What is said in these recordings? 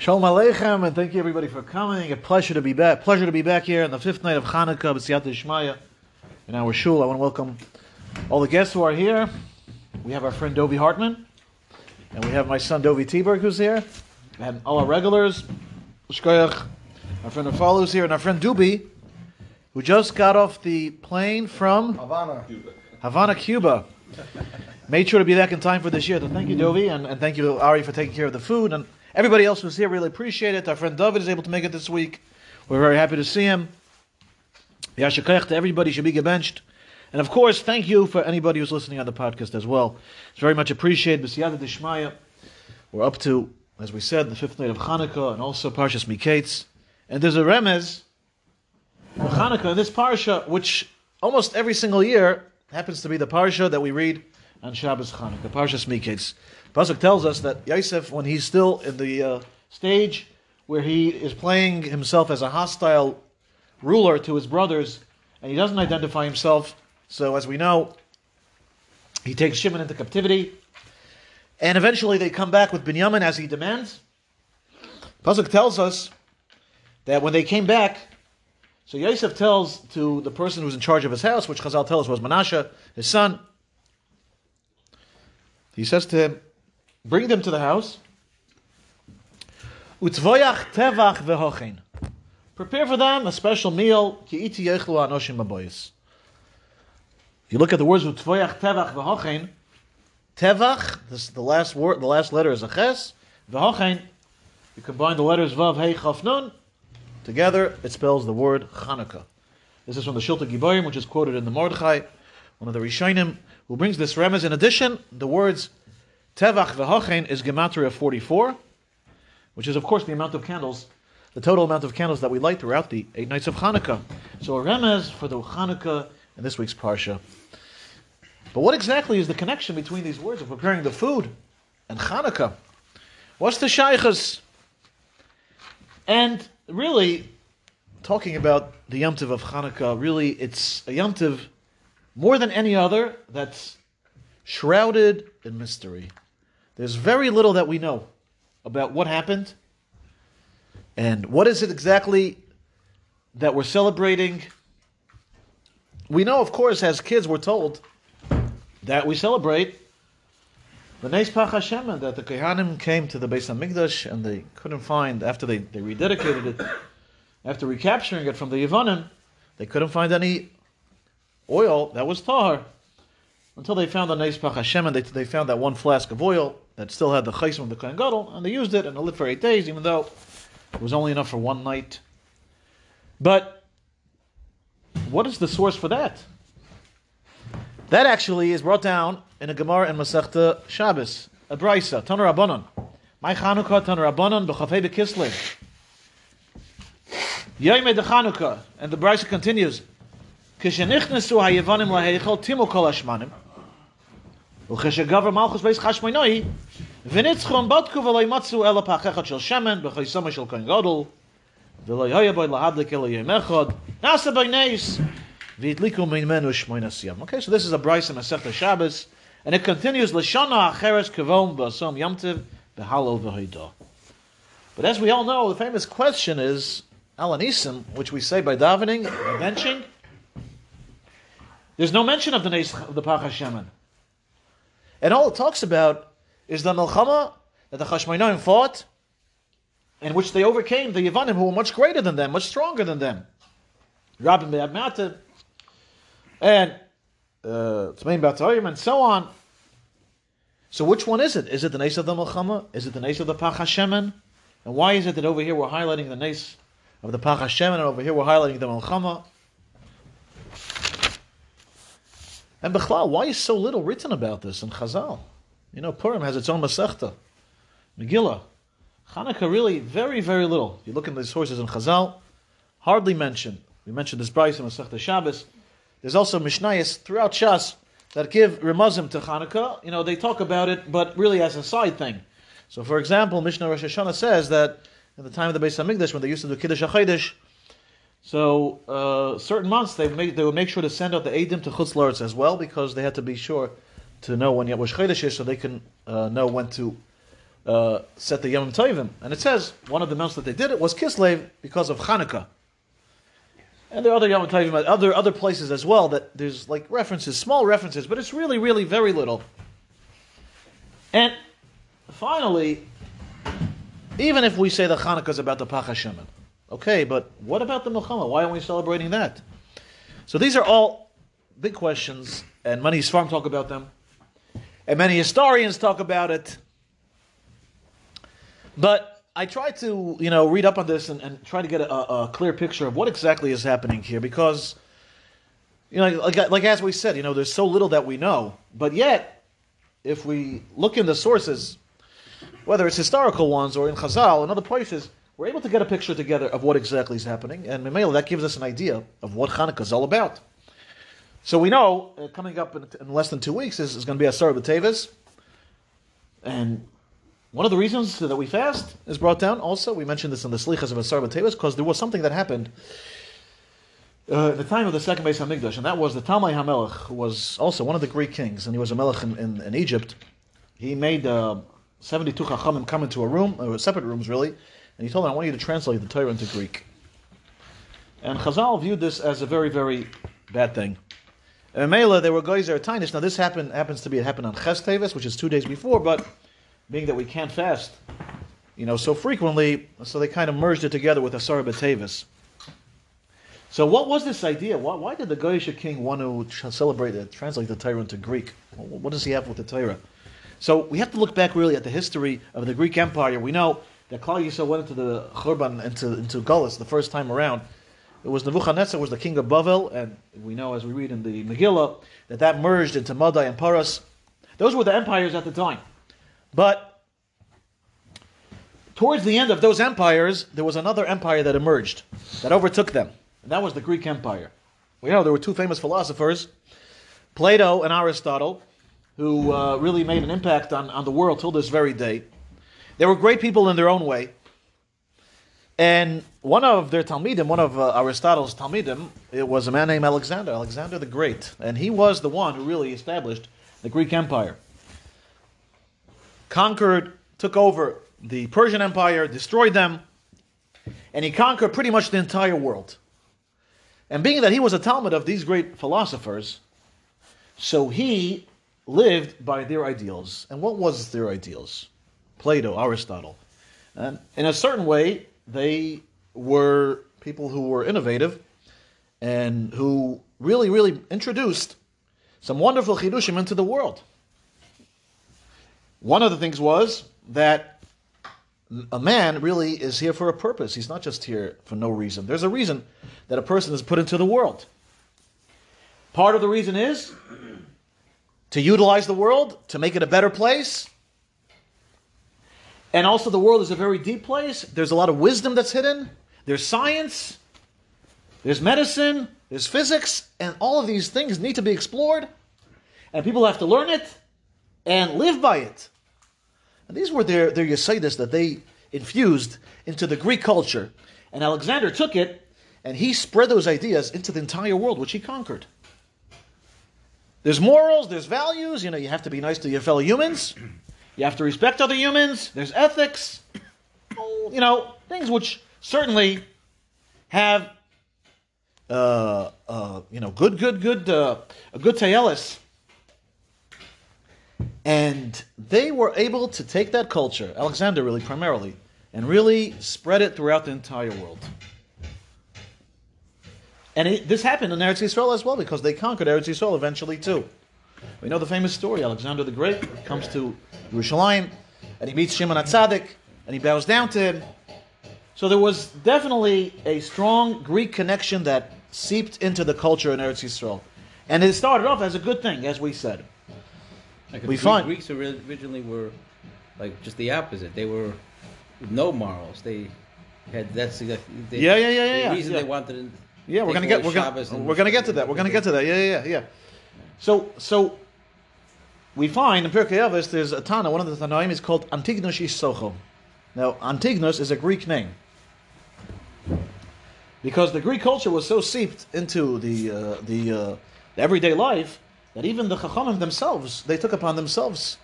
Shalom Aleichem, and thank you everybody for coming. A pleasure to be back. Pleasure to be back here on the fifth night of Hanukkah, B'siyat Ishmaya, in our shul. I want to welcome all the guests who are here. We have our friend Dovi Hartman, and we have my son Dovi Teberg who's here, and all our regulars, Shkoyach, our friend Afal who's here, and our friend Dubi, who just got off the plane from Havana. Havana, Cuba. Made sure to be back in time for this year. So thank you, Dovi, and, and thank you, Ari, for taking care of the food. And everybody else who's here, really appreciate it. Our friend David is able to make it this week. We're very happy to see him. To everybody should be gebenched. And of course, thank you for anybody who's listening on the podcast as well. It's very much appreciated. B'siyada Dishmaya. We're up to, as we said, the fifth night of Hanukkah and also Parshas Miketz. And there's a remez for Hanukkah in this parsha, which almost every single year happens to be the parsha that we read on Shabbos Hanukkah, Parshas Miketz. Pasuk tells us that Yosef, when he's still in the uh, stage where he is playing himself as a hostile ruler to his brothers, and he doesn't identify himself, so as we know, he takes Shimon into captivity, and eventually they come back with Binyamin as he demands. Pasuk tells us that when they came back, so Yosef tells to the person who's in charge of his house, which Chazal tells us was Menashe, his son, he says to him, bring them to the house. Utzvoyach tevach vehochein. Prepare for them a special meal. Ki iti yechlu anoshim aboyis. If you look at the words utzvoyach tevach vehochein, tevach, this is the last word, the last letter is a ches. Vehochein, you combine the letters vav hey chaf nun. Together, it spells the word Chanukah. This is from the Shiltei Giborim, which is quoted in the Mordechai, one of the Rishonim, who brings this remez. In addition, the words Tevach v'hochein is gematria 44, which is, of course, the amount of candles, the total amount of candles that we light throughout the eight nights of Hanukkah. So a remez for the Hanukkah in this week's Parsha. But what exactly is the connection between these words of preparing the food and Hanukkah? What's the shaykhs? And really, talking about the Yom Tov of Hanukkah, really, it's a Yom Tov more than any other that's shrouded in mystery. There's very little that we know about what happened and what is it exactly that we're celebrating. We know, of course, as kids, we're told that we celebrate the Neis Pach Hashem, that the Kehanim came to the Beis Hamikdash and they couldn't find, after they, they rededicated it, after recapturing it from the Yevonim, they couldn't find any oil that was tahar until they found the Neis Pach Hashem and they, they found that one flask of oil that still had the chaisim of the Kohen Gadol, and they used it and it lived for eight days, even though it was only enough for one night. But what is the source for that? That actually is brought down in a Gemara and Masechta Shabbos, a Brisa, Taner Rabbanon. My Chanukah, Taner Rabbanon, B'chafei B'kislev. Yoyme de Chanukah. And the Brisa continues, Kishenichnesu hayevanim laheichel timu kol hashmanim. Ukhisha Malchus Beis Chashmoinoi, וניצחון בדקו ולא ימצאו אלא פח אחד של שמן בחייסומה של כהן גודל ולא יהיה בו להדליק אלא Okay, so this is a Brisa in Masech Shabbos and it continues לשונה אחרס כבום ועשום ים טב בהלל But as we all know, the famous question is Alanisim, which we say by davening, by benching. There's no mention of the Nes, of the Pach Hashemen. And all it talks about is the Melchama that the Chashmonaim fought, in which they overcame the Yevanim who were much greater than them, much stronger than them. Rabbi Be'ad Mata, and Tzmein uh, and so on. So which one is it? Is it the Nes of the Melchama? Is it the Nes of the Pach? And why is it that over here we're highlighting the Nes of the Pach and over here we're highlighting the Melchama? And Bechlal, why is so little written about this in Chazal? You know, Purim has its own Masechta, Megillah. Hanukkah really very, very little. If you look in the sources in Chazal, hardly mentioned. We mentioned this Brisa in Masechta Shabbos. There's also Mishnayos throughout Shas that give Ramazim to Hanukkah. You know, they talk about it, but really as a side thing. So, for example, Mishnah Rosh Hashanah says that in the time of the Beis Hamikdash, when they used to do Kiddush HaChodesh, so uh, certain months they make, they would make sure to send out the Eidim to Chutz as well because they had to be sure to know when Yom Chodesh is so they can uh, know when to uh, set the Yom Tovim. And it says one of the months that they did it was Kislev because of Hanukkah. And there are other Yom Tovim, other other places as well that there's like references, small references, but it's really, really very little. And finally, even if we say the Hanukkah is about the Pach okay, but what about the Milchama? Why aren't we celebrating that? So these are all big questions, and many Sfarim talk about them, and many historians talk about it. But I try to, you know, read up on this and, and try to get a, a, clear picture of what exactly is happening here, because, you know, like, like as we said, you know, there's so little that we know, but yet, if we look in the sources, whether it's historical ones or in Chazal and other places, we're able to get a picture together of what exactly is happening, and Mimela, that gives us an idea of what Hanukkah is all about. So we know, uh, coming up in, in, less than two weeks, is, is going to be Asar B'Teves, and one of the reasons that we fast is brought down also, we mentioned this in the Slichas of Asar B'Teves, because there was something that happened uh, at the time of the second Beis Hamikdash, and that was the Talmai HaMelech, was also one of the Greek kings, and he was a melech in, in, in Egypt. He made uh, 72 Chachamim come into a room, or separate rooms really, and he told them, I want you to translate the Torah into Greek. And Chazal viewed this as a very, very bad thing. Mela, there were Geyser Tainish. Now, this happened happens to be it happened on Ches which is two days before, but being that we can't fast, you know, so frequently, so they kind of merged it together with Asar B'Tevis. So, what was this idea? Why, why did the Goyish king want to celebrate it, translate the Torah into Greek? What does he have with the Torah? So, we have to look back really at the history of the Greek Empire. We know that Klal Yisrael went into the Churban, into, into Gullus the first time around. It was Nebuchadnezzar was the king of Bavel, and we know as we read in the Megillah that that merged into Madai and Paras. Those were the empires at the time. But towards the end of those empires, there was another empire that emerged, that overtook them. And that was the Greek Empire. We know there were two famous philosophers, Plato and Aristotle, who uh, really made an impact on, on the world till this very day. They were great people in their own way. And one of their Talmidim, one of uh, Aristotle's Talmidim, it was a man named Alexander, Alexander the Great. And he was the one who really established the Greek Empire. Conquered, took over the Persian Empire, destroyed them, and he conquered pretty much the entire world. And being that he was a Talmud of these great philosophers, so he lived by their ideals. And what was their ideals? Plato, Aristotle. And in a certain way, they were people who were innovative and who really, really introduced some wonderful chidushim into the world. One of the things was that a man really is here for a purpose. He's not just here for no reason. There's a reason that a person is put into the world. Part of the reason is to utilize the world, to make it a better place. And also, the world is a very deep place. There's a lot of wisdom that's hidden. There's science, there's medicine, there's physics, and all of these things need to be explored. And people have to learn it and live by it. And these were their, their Yesidis that they infused into the Greek culture. And Alexander took it and he spread those ideas into the entire world, which he conquered. There's morals, there's values, you know, you have to be nice to your fellow humans, you have to respect other humans, there's ethics, you know, things which certainly have, uh, uh, you know, good, good, good, uh, a good taelis and they were able to take that culture, Alexander really primarily, and really spread it throughout the entire world. And it, this happened in Eretz Yisrael as well because they conquered Eretz Yisrael eventually too. We know the famous story. Alexander the Great comes to Jerusalem and he meets Shimon HaTzadik and he bows down to him. So there was definitely a strong Greek connection that seeped into the culture in Eretz Yisrael. And it started off as a good thing, as we said. Like we find Greeks originally were like just the opposite. They were no morals. They had that's the they, yeah yeah yeah yeah. The reason yeah. they wanted to yeah we're gonna get we're gonna we're gonna get to that we're gonna get to that yeah yeah yeah. So so we find in Pirkei Avos there's a Tana one of the Tanaim is called Antigonus Socho. Now Antigonus is a Greek name because the Greek culture was so seeped into the uh, the, uh, the everyday life that even the Chachamim themselves, they took upon themselves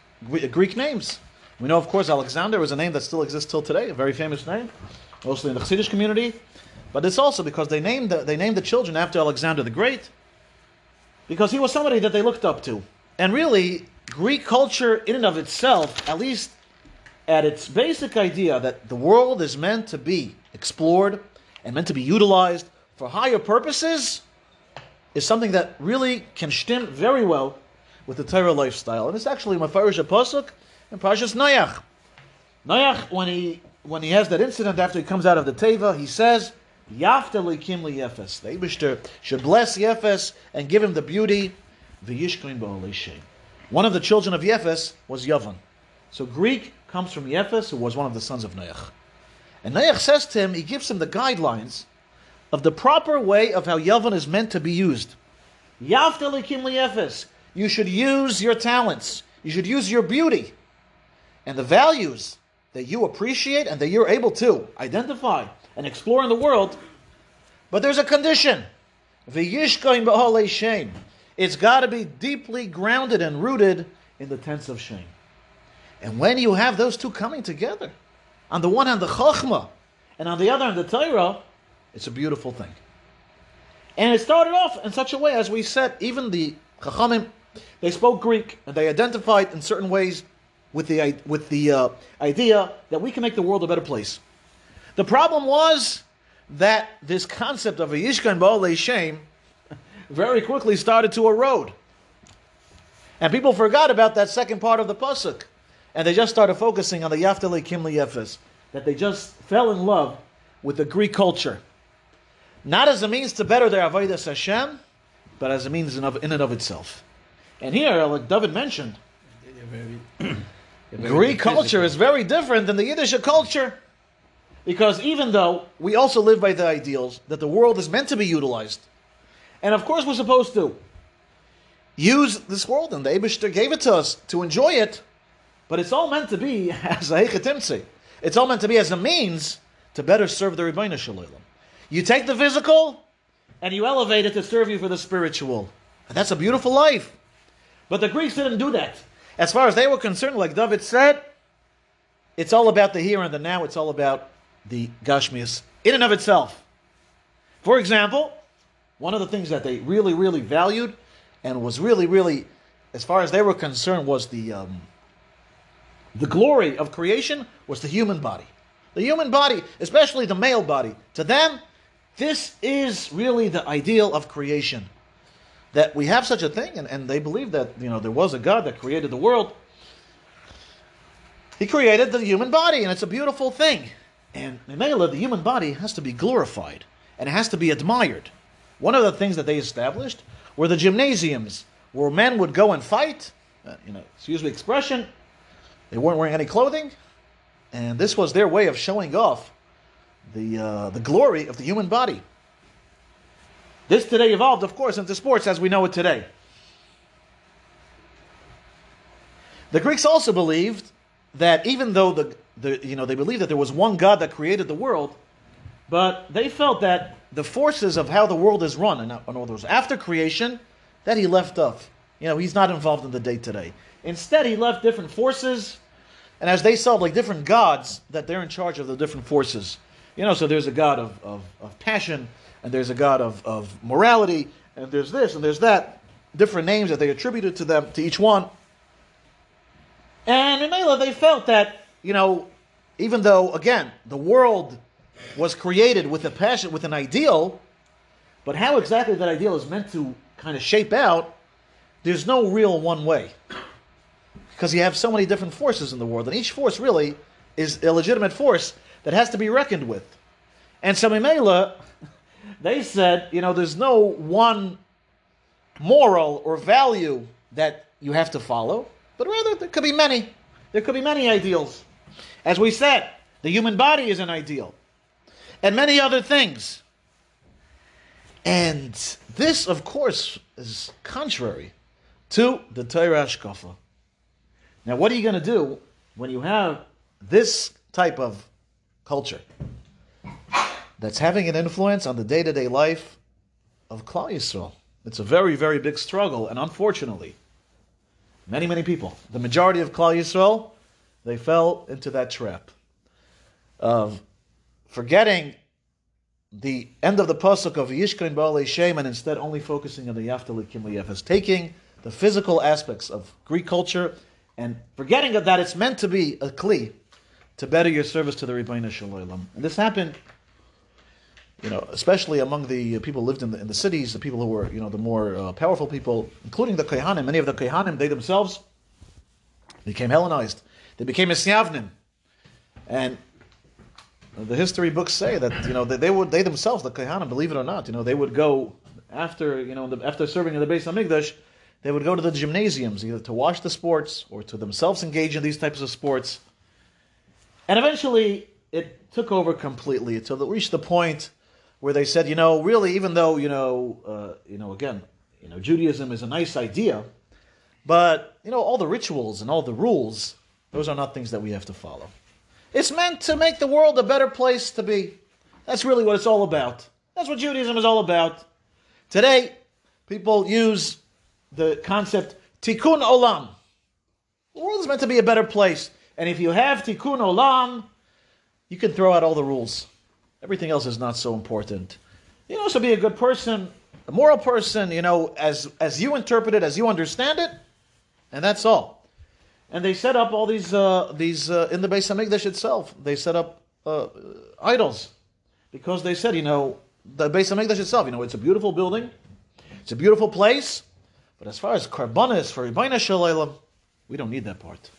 Greek names. We know, of course, Alexander is a name that still exists till today, a very famous name, mostly in the Chassidish community. But it's also because they named the, they named the children after Alexander the Great, because he was somebody that they looked up to. And really, Greek culture, in and of itself, at least at its basic idea that the world is meant to be explored and meant to be utilized for higher purposes, is something that really can stem very well with the Torah lifestyle. And it's actually Mafarish Pasuk in Parashas Noach. Noach, when he when he has that incident after he comes out of the Teva, he says, Yafta likim liyefes. The Abishter should bless Yefes and give him the beauty. V'yishkoin ba'olei One of the children of Yefes was Yavan. So Greek comes from Yefes, who was one of the sons of Noach. And Noach says to him, he gives him the guidelines of the proper way of how Yavan is meant to be used. Yafta likim liyefes. You should use your talents. You should use your beauty and the values that you appreciate and that you're able to identify and explore in the world. But there's a condition. It's got to be deeply grounded and rooted in the tense of shame. And when you have those two coming together, on the one hand the Chachma, and on the other hand the Torah, it's a beautiful thing. And it started off in such a way, as we said, even the Chachamim, they spoke Greek, and they identified in certain ways with the, with the uh, idea that we can make the world a better place. The problem was that this concept of a Yishkan Ba'olei Shem very quickly started to erode. And people forgot about that second part of the Pasuk. And they just started focusing on the Yaftali Kimli Yefes, that they just fell in love with the Greek culture. Not as a means to better their Avodah Hashem, but as a means in, of, in and of itself. And here, like David mentioned, Greek culture is very different than the Yiddish culture. Because even though we also live by the ideals that the world is meant to be utilized, and of course we're supposed to use this world, and the Abishter gave it to us to enjoy it, but it's all meant to be as a hechetimtzi. It's all meant to be as a means to better serve the Rebbeinu Shalom. You take the physical and you elevate it to serve you for the spiritual. And that's a beautiful life. But the Greeks didn't do that. As far as they were concerned, like David said, it's all about the here and the now. It's all about the Gashmias in and of itself. For example, one of the things that they really, really valued and was really, really, as far as they were concerned, was the um, the glory of creation was the human body. The human body, especially the male body, to them, this is really the ideal of creation that we have such a thing, and, and they believe that you know there was a God that created the world. He created the human body, and it's a beautiful thing. And Mimela, the human body has to be glorified and it has to be admired. One of the things that they established were the gymnasiums where men would go and fight. Uh, you know, excuse me, expression. They weren't wearing any clothing, and this was their way of showing off the uh, the glory of the human body. This today evolved, of course, into sports as we know it today. The Greeks also believed that even though the, the you know they believed that there was one God that created the world, but they felt that the forces of how the world is run, and in other words, after creation, that he left off. You know, he's not involved in the day today. Instead, he left different forces, and as they saw, like different gods, that they're in charge of the different forces. You know, so there's a God of, of, of passion, and there's a God of, of morality, and there's this and there's that, different names that they attributed to them, to each one. And in Mela, they felt that, you know, even though, again, the world was created with a passion, with an ideal, but how exactly that ideal is meant to kind of shape out, there's no real one way. Because you have so many different forces in the world, and each force really is a legitimate force that has to be reckoned with. And so Mimela, they said, you know, there's no one moral or value that you have to follow, but rather there could be many. There could be many ideals. As we said, the human body is an ideal, and many other things. And this, of course, is contrary to the Torah Ashkafa. Now, what are you going to do when you have this type of culture? that's having an influence on the day to day life of Klal Yisrael. It's a very, very big struggle, and unfortunately, many, many people, the majority of Klal Yisrael, they fell into that trap of forgetting the end of the pasuk of Yishkain Baalei Shem and instead only focusing on the Yaftali Kimliyef, taking the physical aspects of Greek culture and forgetting that it's meant to be a kli to better your service to the Rebbeinu Shalom. And this happened, you know, especially among the people who lived in the, in the cities, the people who were, you know, the more uh, powerful people, including the Kohanim. Many of the Kohanim, they themselves became Hellenized. They became Isyavnim. And the history books say that you know they, they would they themselves the Kohanim, believe it or not, you know they would go after you know the, after serving in the Beis Hamikdash, they would go to the gymnasiums either to watch the sports or to themselves engage in these types of sports, and eventually it took over completely until it reached the point where they said, you know, really, even though you know, uh, you know, again, you know, Judaism is a nice idea, but you know, all the rituals and all the rules, those are not things that we have to follow. It's meant to make the world a better place to be. That's really what it's all about. That's what Judaism is all about. Today, people use the concept tikkun olam. The world is meant to be a better place. And if you have tikkun olam, you can throw out all the rules. Everything else is not so important. You know, so be a good person, a moral person, you know, as, as you interpret it, as you understand it, and that's all and they set up all these uh, these uh, in the Beis Hamikdash itself. They set up uh, idols because they said, you know, the Beis Hamikdash itself, you know, it's a beautiful building, it's a beautiful place, but as far as karbanis for Rebbeinu Shalom, we don't need that part.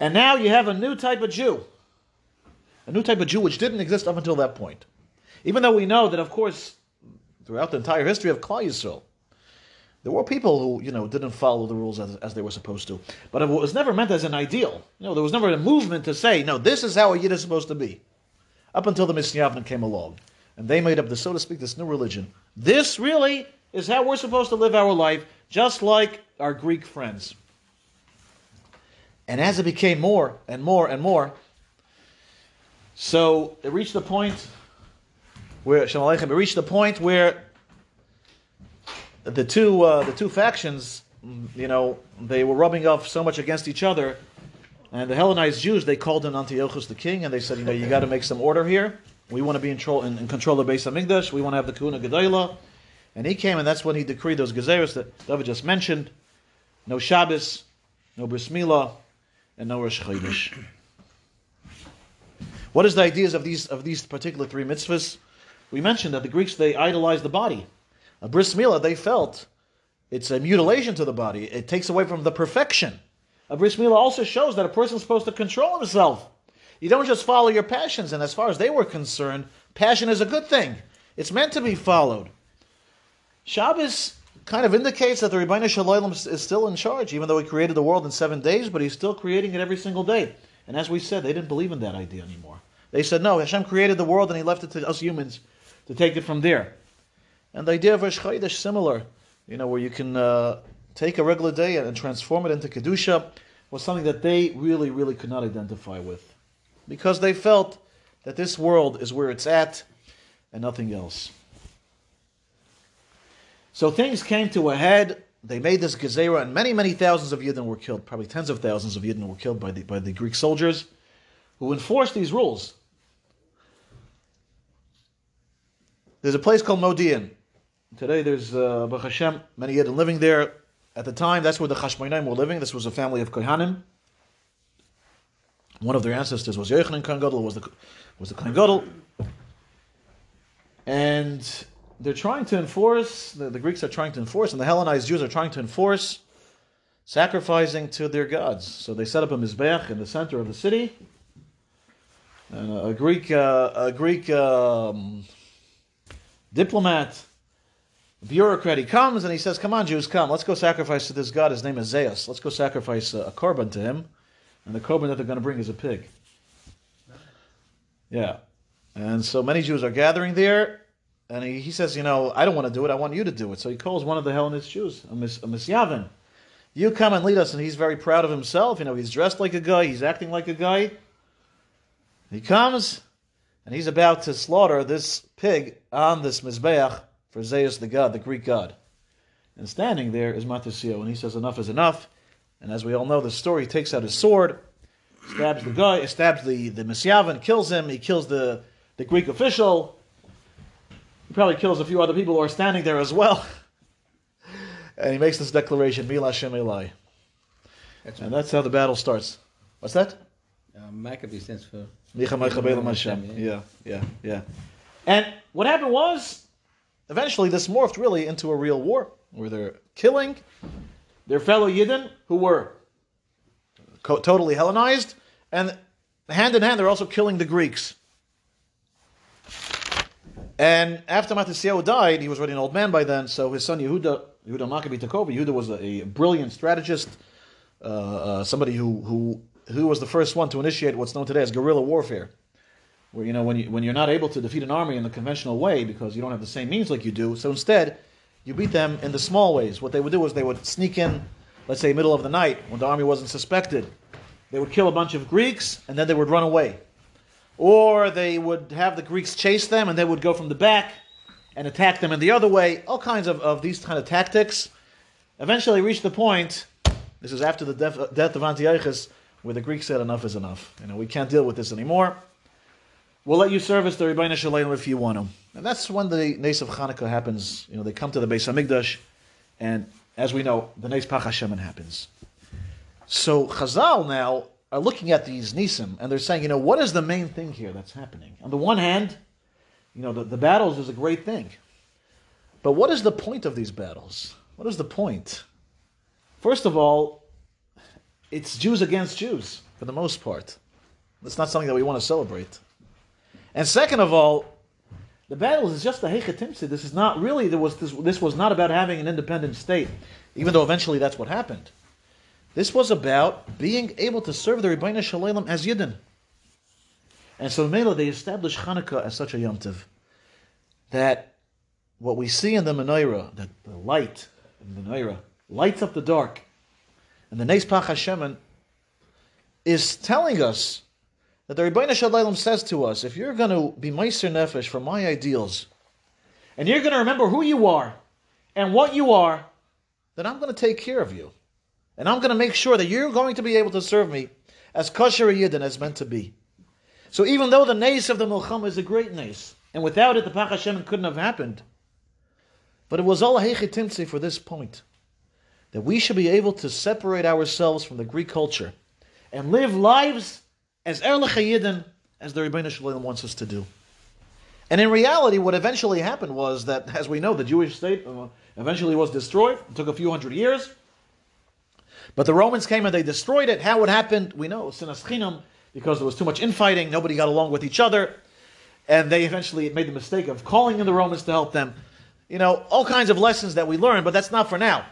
And now you have a new type of Jew, a new type of Jew which didn't exist up until that point. Even though we know that, of course, throughout the entire history of Klal Yisrael, there were people who, you know, didn't follow the rules as, as they were supposed to. But it was never meant as an ideal. You know, there was never a movement to say, no, this is how a Yid is supposed to be. Up until the Misyavnim came along. And they made up, the, so to speak, this new religion. This really is how we're supposed to live our life, just like our Greek friends. And as it became more and more and more, so it reached the point where, Shalom Aleichem, it reached the point where the two uh, the two factions, you know, they were rubbing off so much against each other, and the Hellenized Jews they called in Antiochus the king, and they said, you know, you got to make some order here. We want to be in control in, in control of Beis Hamikdash. We want to have the Kuna Gedayla. And he came, and that's when he decreed those gezeres that David just mentioned: no Shabbos, no Bris Milah, and no Rosh Chodesh. What is the ideas of these of these particular three mitzvahs? We mentioned that the Greeks they idolized the body. A bris milah, they felt it's a mutilation to the body. It takes away from the perfection. A bris milah also shows that a person is supposed to control himself. You don't just follow your passions. And as far as they were concerned, passion is a good thing. It's meant to be followed. Shabbos kind of indicates that the Rebbeinu Shalom is still in charge, even though he created the world in seven days, but he's still creating it every single day. And as we said, they didn't believe in that idea anymore. They said, no, Hashem created the world and he left it to us humans to take it from there. And the idea of Rosh Chodesh similar, you know, where you can uh, take a regular day and transform it into Kedusha, was something that they really, really could not identify with. Because they felt that this world is where it's at and nothing else. So things came to a head. They made this gezerah, and many, many thousands of Yidden were killed. Probably tens of thousands of Yidden were killed by the, by the Greek soldiers who enforced these rules. There's a place called Modiin. Today there's uh, Baruch Hashem, many Yidden living there. At the time, that's where the Chashmonaim were living. This was a family of Kohanim. One of their ancestors was Yochanan Kohen Gadol, was the was the Kohen Gadol. And they're trying to enforce, the, the Greeks are trying to enforce, and the Hellenized Jews are trying to enforce sacrificing to their gods. So they set up a Mizbeach in the center of the city. And a, a Greek, uh, a Greek um, diplomat bureaucrat, he comes and he says, Come on, Jews, come. Let's go sacrifice to this God. His name is Zeus. Let's go sacrifice a, a korban to him. And the korban that they're going to bring is a pig. Yeah. And so many Jews are gathering there. And he, he says, You know, I don't want to do it. I want you to do it. So he calls one of the Hellenist Jews, a, a Misyavin. You come and lead us. And he's very proud of himself. You know, he's dressed like a guy, he's acting like a guy. He comes and he's about to slaughter this pig on this Mizbeach for Zeus the god, the Greek god. And standing there is Matisyahu, and he says, Enough is enough. And as we all know the story, he takes out his sword stabs the guy, stabs the the Mesyavan, kills him. He kills the the Greek official. Probably kills a few other people who are standing there as well. and he makes this declaration, Mila Hashem Elai. That's And that's how the battle starts. What's that? uh, Maccabee stands for. Micha Hashem. Yeah, yeah, yeah. And what happened was, eventually this morphed really into a real war, where they're killing their fellow Yidden who were co- totally Hellenized, and hand in hand they're also killing the Greeks. And after Matisyahu died, he was already an old man by then, so his son Yehuda, Yehuda Maccabee took over. Yehuda was a, brilliant strategist, uh, uh, somebody who, who, who was the first one to initiate what's known today as guerrilla warfare. Where, you know, when, you, when you're not able to defeat an army in the conventional way because you don't have the same means like you do, so instead, you beat them in the small ways. What they would do is they would sneak in, let's say, middle of the night when the army wasn't suspected. They would kill a bunch of Greeks and then they would run away. Or they would have the Greeks chase them and they would go from the back and attack them in the other way. All kinds of, of these kind of tactics. Eventually reached the point, this is after the death, death of Antiochus, where the Greeks said enough is enough. You know, we can't deal with this anymore. We'll let you service the Rebbeinu Shalom if you want to. And that's when the Nace of Hanukkah happens. You know, they come to the Beis Hamikdash, and as we know, the Nace Pach happens. So Chazal now are looking at these Nisim, and they're saying, you know, what is the main thing here that's happening? On the one hand, you know, the, the battles is a great thing. But what is the point of these battles? What is the point? First of all, it's Jews against Jews, for the most part. It's not something that we want to celebrate. And second of all, the battles is just a hechetimsi. This is not really there was this, this was not about having an independent state, even though eventually that's what happened. This was about being able to serve the Rebbeinu Shalom as Yidden. And so Mela they established Hanukkah as such a Yom Tov that what we see in the menorah, that the light in the menorah lights up the dark, and the Neis Pach Hashemen is telling us that the Rebbeinu Shalom says to us, if you're going to be Meiser Nefesh for my ideals, and you're going to remember who you are and what you are, then I'm going to take care of you. And I'm going to make sure that you're going to be able to serve me as kosher yidden as meant to be. So even though the nace of the Milcham is a great nace, and without it the Pach Hashem couldn't have happened, but it was all a hechitimtze for this point, that we should be able to separate ourselves from the Greek culture and live lives as Erlich Yidden as the Rebbeinu Shalom wants us to do. And in reality, what eventually happened was that, as we know, the Jewish state uh, eventually was destroyed. It took a few hundred years. But the Romans came and they destroyed it. How it happened, we know, sinas chinam, because there was too much infighting, nobody got along with each other, and they eventually made the mistake of calling in the Romans to help them. You know, all kinds of lessons that we learn, but that's not for now.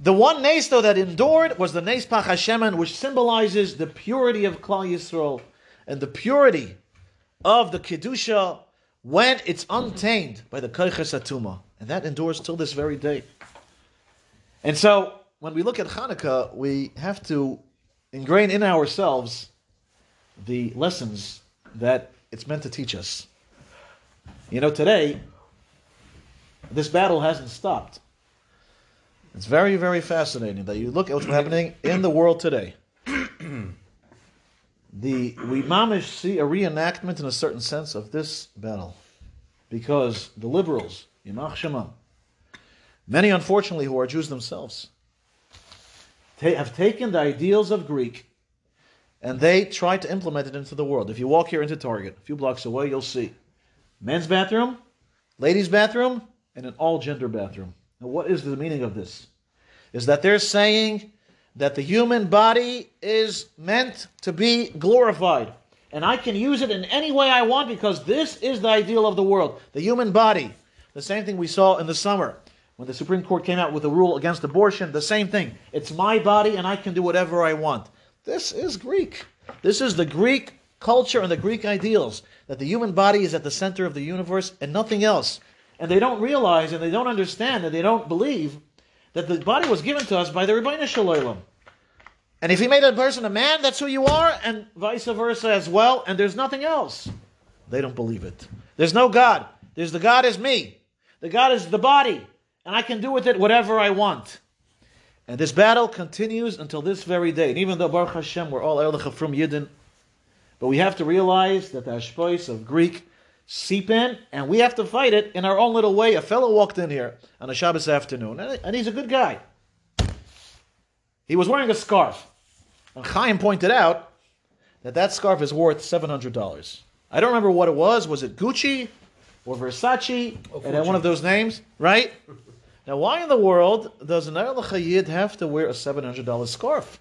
The one nace, though, that endured was the nace Pach Hashemen, which symbolizes the purity of Klal Yisrael and the purity of the Kedusha when it's untainted by the Koiches Atuma. And that endures till this very day. And so, when we look at Hanukkah, we have to ingrain in ourselves the lessons that it's meant to teach us. You know, today, this battle hasn't stopped. It's very, very fascinating that you look at what's happening in the world today. the we mamish see a reenactment in a certain sense of this battle, because the liberals, Yimach Shema, many unfortunately who are Jews themselves, have taken the ideals of Greek and they try to implement it into the world. If you walk here into Target, a few blocks away, you'll see men's bathroom, ladies' bathroom, and an all gender bathroom. Now, what is the meaning of this? Is that they're saying that the human body is meant to be glorified. And I can use it in any way I want because this is the ideal of the world. The human body. The same thing we saw in the summer when the Supreme Court came out with a rule against abortion. The same thing. It's my body and I can do whatever I want. This is Greek. This is the Greek culture and the Greek ideals that the human body is at the center of the universe and nothing else. And they don't realize and they don't understand and they don't believe that the body was given to us by the Rebbeinu Shalom. And if he made a person a man, that's who you are, and vice versa as well, and there's nothing else. They don't believe it. There's no God. There's the God is me. The God is the body, and I can do with it whatever I want. And this battle continues until this very day. And even though Baruch Hashem, we're all Erlich from Yidden, but we have to realize that the Ashpois of Greek seep in, and we have to fight it in our own little way. A fellow walked in here on a Shabbos afternoon, and he's a good guy. He was wearing a scarf. And Chaim pointed out that that scarf is worth $700. I don't remember what it was. Was it Gucci or Versace? Oh, and one of those names, right? Now, why in the world does an Erlich Yid have to wear a $700 scarf?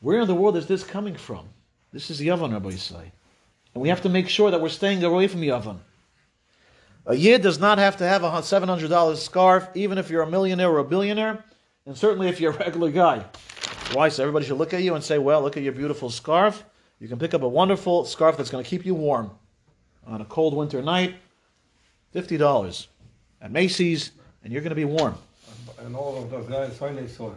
Where in the world is this coming from? This is Yavan, Rabbi Yisai. And we have to make sure that we're staying away from Yavan. A Yid does not have to have a $700 scarf, even if you're a millionaire or a billionaire, and certainly if you're a regular guy. Why? So everybody should look at you and say, well, look at your beautiful scarf. You can pick up a wonderful scarf that's going to keep you warm on a cold winter night. $50 at Macy's, and you're going to be warm. And all of those guys finally saw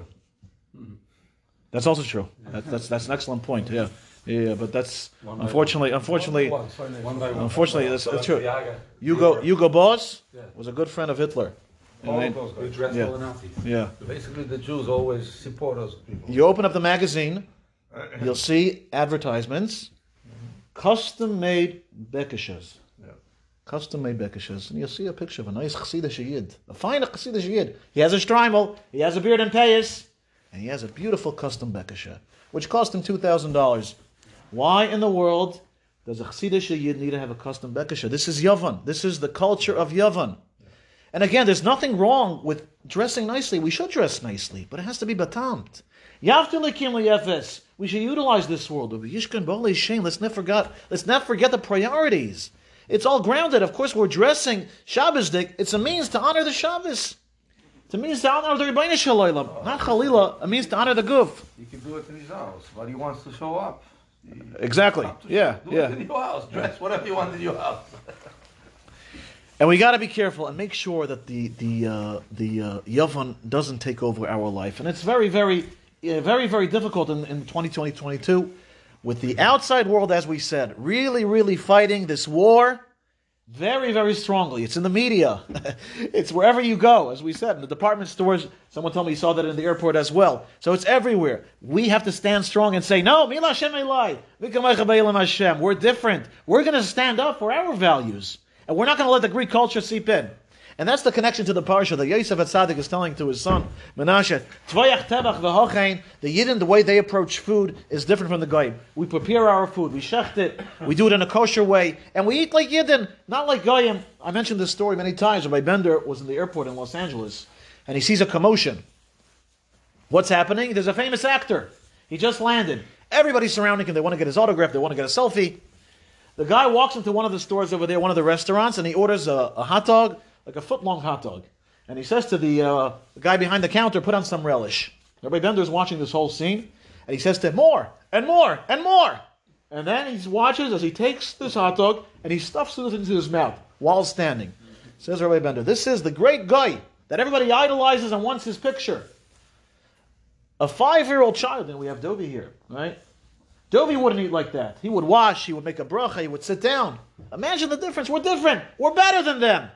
That's also true. That, that's, that's an excellent point, yeah. Yeah, but that's unfortunately, unfortunately, unfortunately, that's, that's true. Hugo, Hugo Boss was a good friend of Hitler. All then, those guys. dress yeah. all Nazis. Yeah. Basically, the Jews always support us people. You open up the magazine, you'll see advertisements, custom-made bekishas. Custom-made bekishas, and you'll see a picture of a nice chassidish yid, a fine chassidish yid. He has a shtreimel, he has a beard and payas, and he has a beautiful custom bekisha, which cost him two thousand dollars. Why in the world does a chassidish yid need to have a custom bekisha? This is Yavan. This is the culture of Yavan. And again, there's nothing wrong with dressing nicely. We should dress nicely, but it has to be batamt. We should utilize this world. Let's not forget. Let's not forget the priorities. It's all grounded. Of course, we're dressing Shabbos dik. It's a means to honor the Shabbos. It's a means to honor the Rebbeinu Shalom. Not Chalila. A means to honor the Guf. You can do it in his house, but he wants to show up. Exactly. Yeah. Do yeah. it in your house. Dress whatever you want in your house. And we got to be careful and make sure that the the uh, the uh, Yavan doesn't take over our life. And it's very, very, very, very difficult in, in 2020, 22 with the outside world, as we said, really, really fighting this war very, very strongly. It's in the media. it's wherever you go, as we said, in the department stores. Someone told me he saw that in the airport as well. So it's everywhere. We have to stand strong and say, no, Mila Hashem We're different. We're going to stand up for our values. And we're not going to let the Greek culture seep in. And that's the connection to the parsha that Yosef Atzadik is telling to his son Menashe. The Yidden, the way they approach food is different from the Goyim. We prepare our food, we shecht it, we do it in a kosher way, and we eat like Yidden, not like Goyim. I mentioned this story many times. Rabbi Bender was in the airport in Los Angeles, and he sees a commotion. What's happening? There's a famous actor. He just landed. Everybody's surrounding him. They want to get his autograph. They want to get a selfie. The guy walks into one of the stores over there, one of the restaurants, and he orders a, a hot dog, like a foot long hot dog. And he says to the, uh, guy behind the counter, put on some relish. Rabbi Bender's watching this whole scene, and he says to him, more, and more, and more. And then he watches as he takes this hot dog and he stuffs it into his mouth while standing. Says Rabbi Bender, this is the great guy that everybody idolizes and wants his picture. A five year old child, and we have Dovi here, right? Dovi wouldn't eat like that. He would wash, he would make a bracha, he would sit down. Imagine the difference. We're different. We're better than them.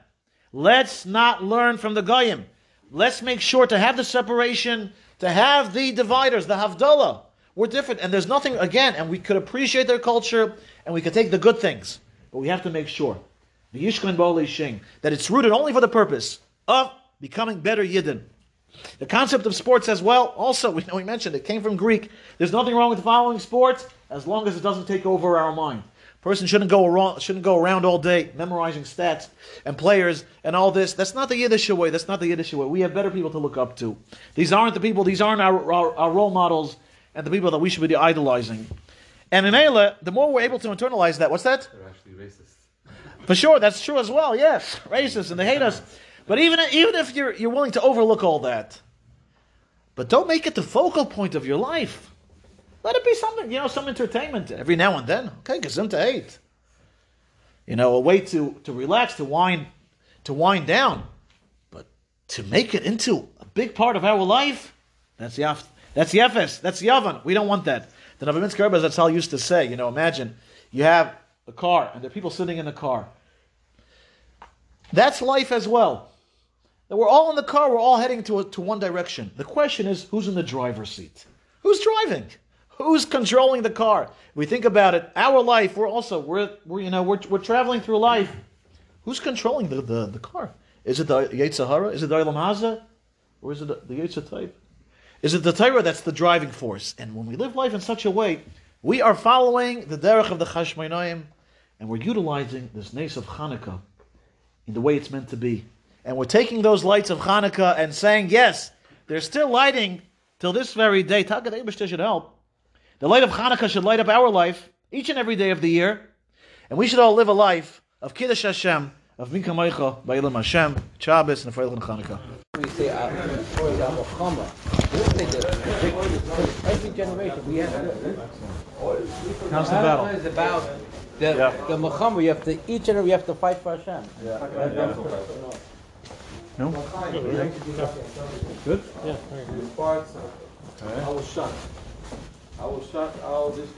Let's not learn from the Goyim. Let's make sure to have the separation, to have the dividers, the Havdalah. We're different. And there's nothing, again, and we could appreciate their culture and we could take the good things. But we have to make sure that it's rooted only for the purpose of becoming better Yidden. The concept of sports as well, also, we know we mentioned it came from Greek. There's nothing wrong with following sports as long as it doesn't take over our mind. Person shouldn't go around, shouldn't go around all day memorizing stats and players and all this. That's not the Yiddish way. That's not the Yiddish way. We have better people to look up to. These aren't the people. These aren't our, our, our role models and the people that we should be idolizing. And in Ayla, the more we're able to internalize that, what's that? They're actually racist. For sure, that's true as well. Yes, racist, and they hate us. But even, even if you're, you're willing to overlook all that, but don't make it the focal point of your life. Let it be something, you know, some entertainment every now and then. Okay, gezim to eight. You know, a way to, to relax, to wind, to wind down. But to make it into a big part of our life, that's yaf, that's the yefes, that's the yavan. We don't want that. The Navaminsk Rebbe, that's how used to say, you know, imagine you have a car and there are people sitting in the car. That's life as well. that we're all in the car, we're all heading to, a, to one direction. The question is, who's in the driver's seat? Who's driving? Who's controlling the car? We think about it. Our life, we're also we're, we're you know we're, we're traveling through life. Who's controlling the, the, the car? Is it the Yetzer Hara? Is it the Olam Hazeh? Or is it the, the Yetzer type? Is it the Torah that's the driving force? And when we live life in such a way, we are following the derech of the Chashmonaim, and we're utilizing this nace of Hanukkah in the way it's meant to be. And we're taking those lights of Hanukkah and saying, yes, they're still lighting till this very day. Eibishter should help. The light of Hanukkah should light up our life each and every day of the year. And we should all live a life of Kiddush Hashem, of Mi Kamocha, Ba'ilam Hashem, Shabbos, and Freilich and Hanukkah. We say uh, Al Chama. We every generation we have to. How's the battle? It's about the Yeah. the Muhammad. You have to each and every. You have to fight for Hashem. No? Parts. I was shocked. I was shocked all this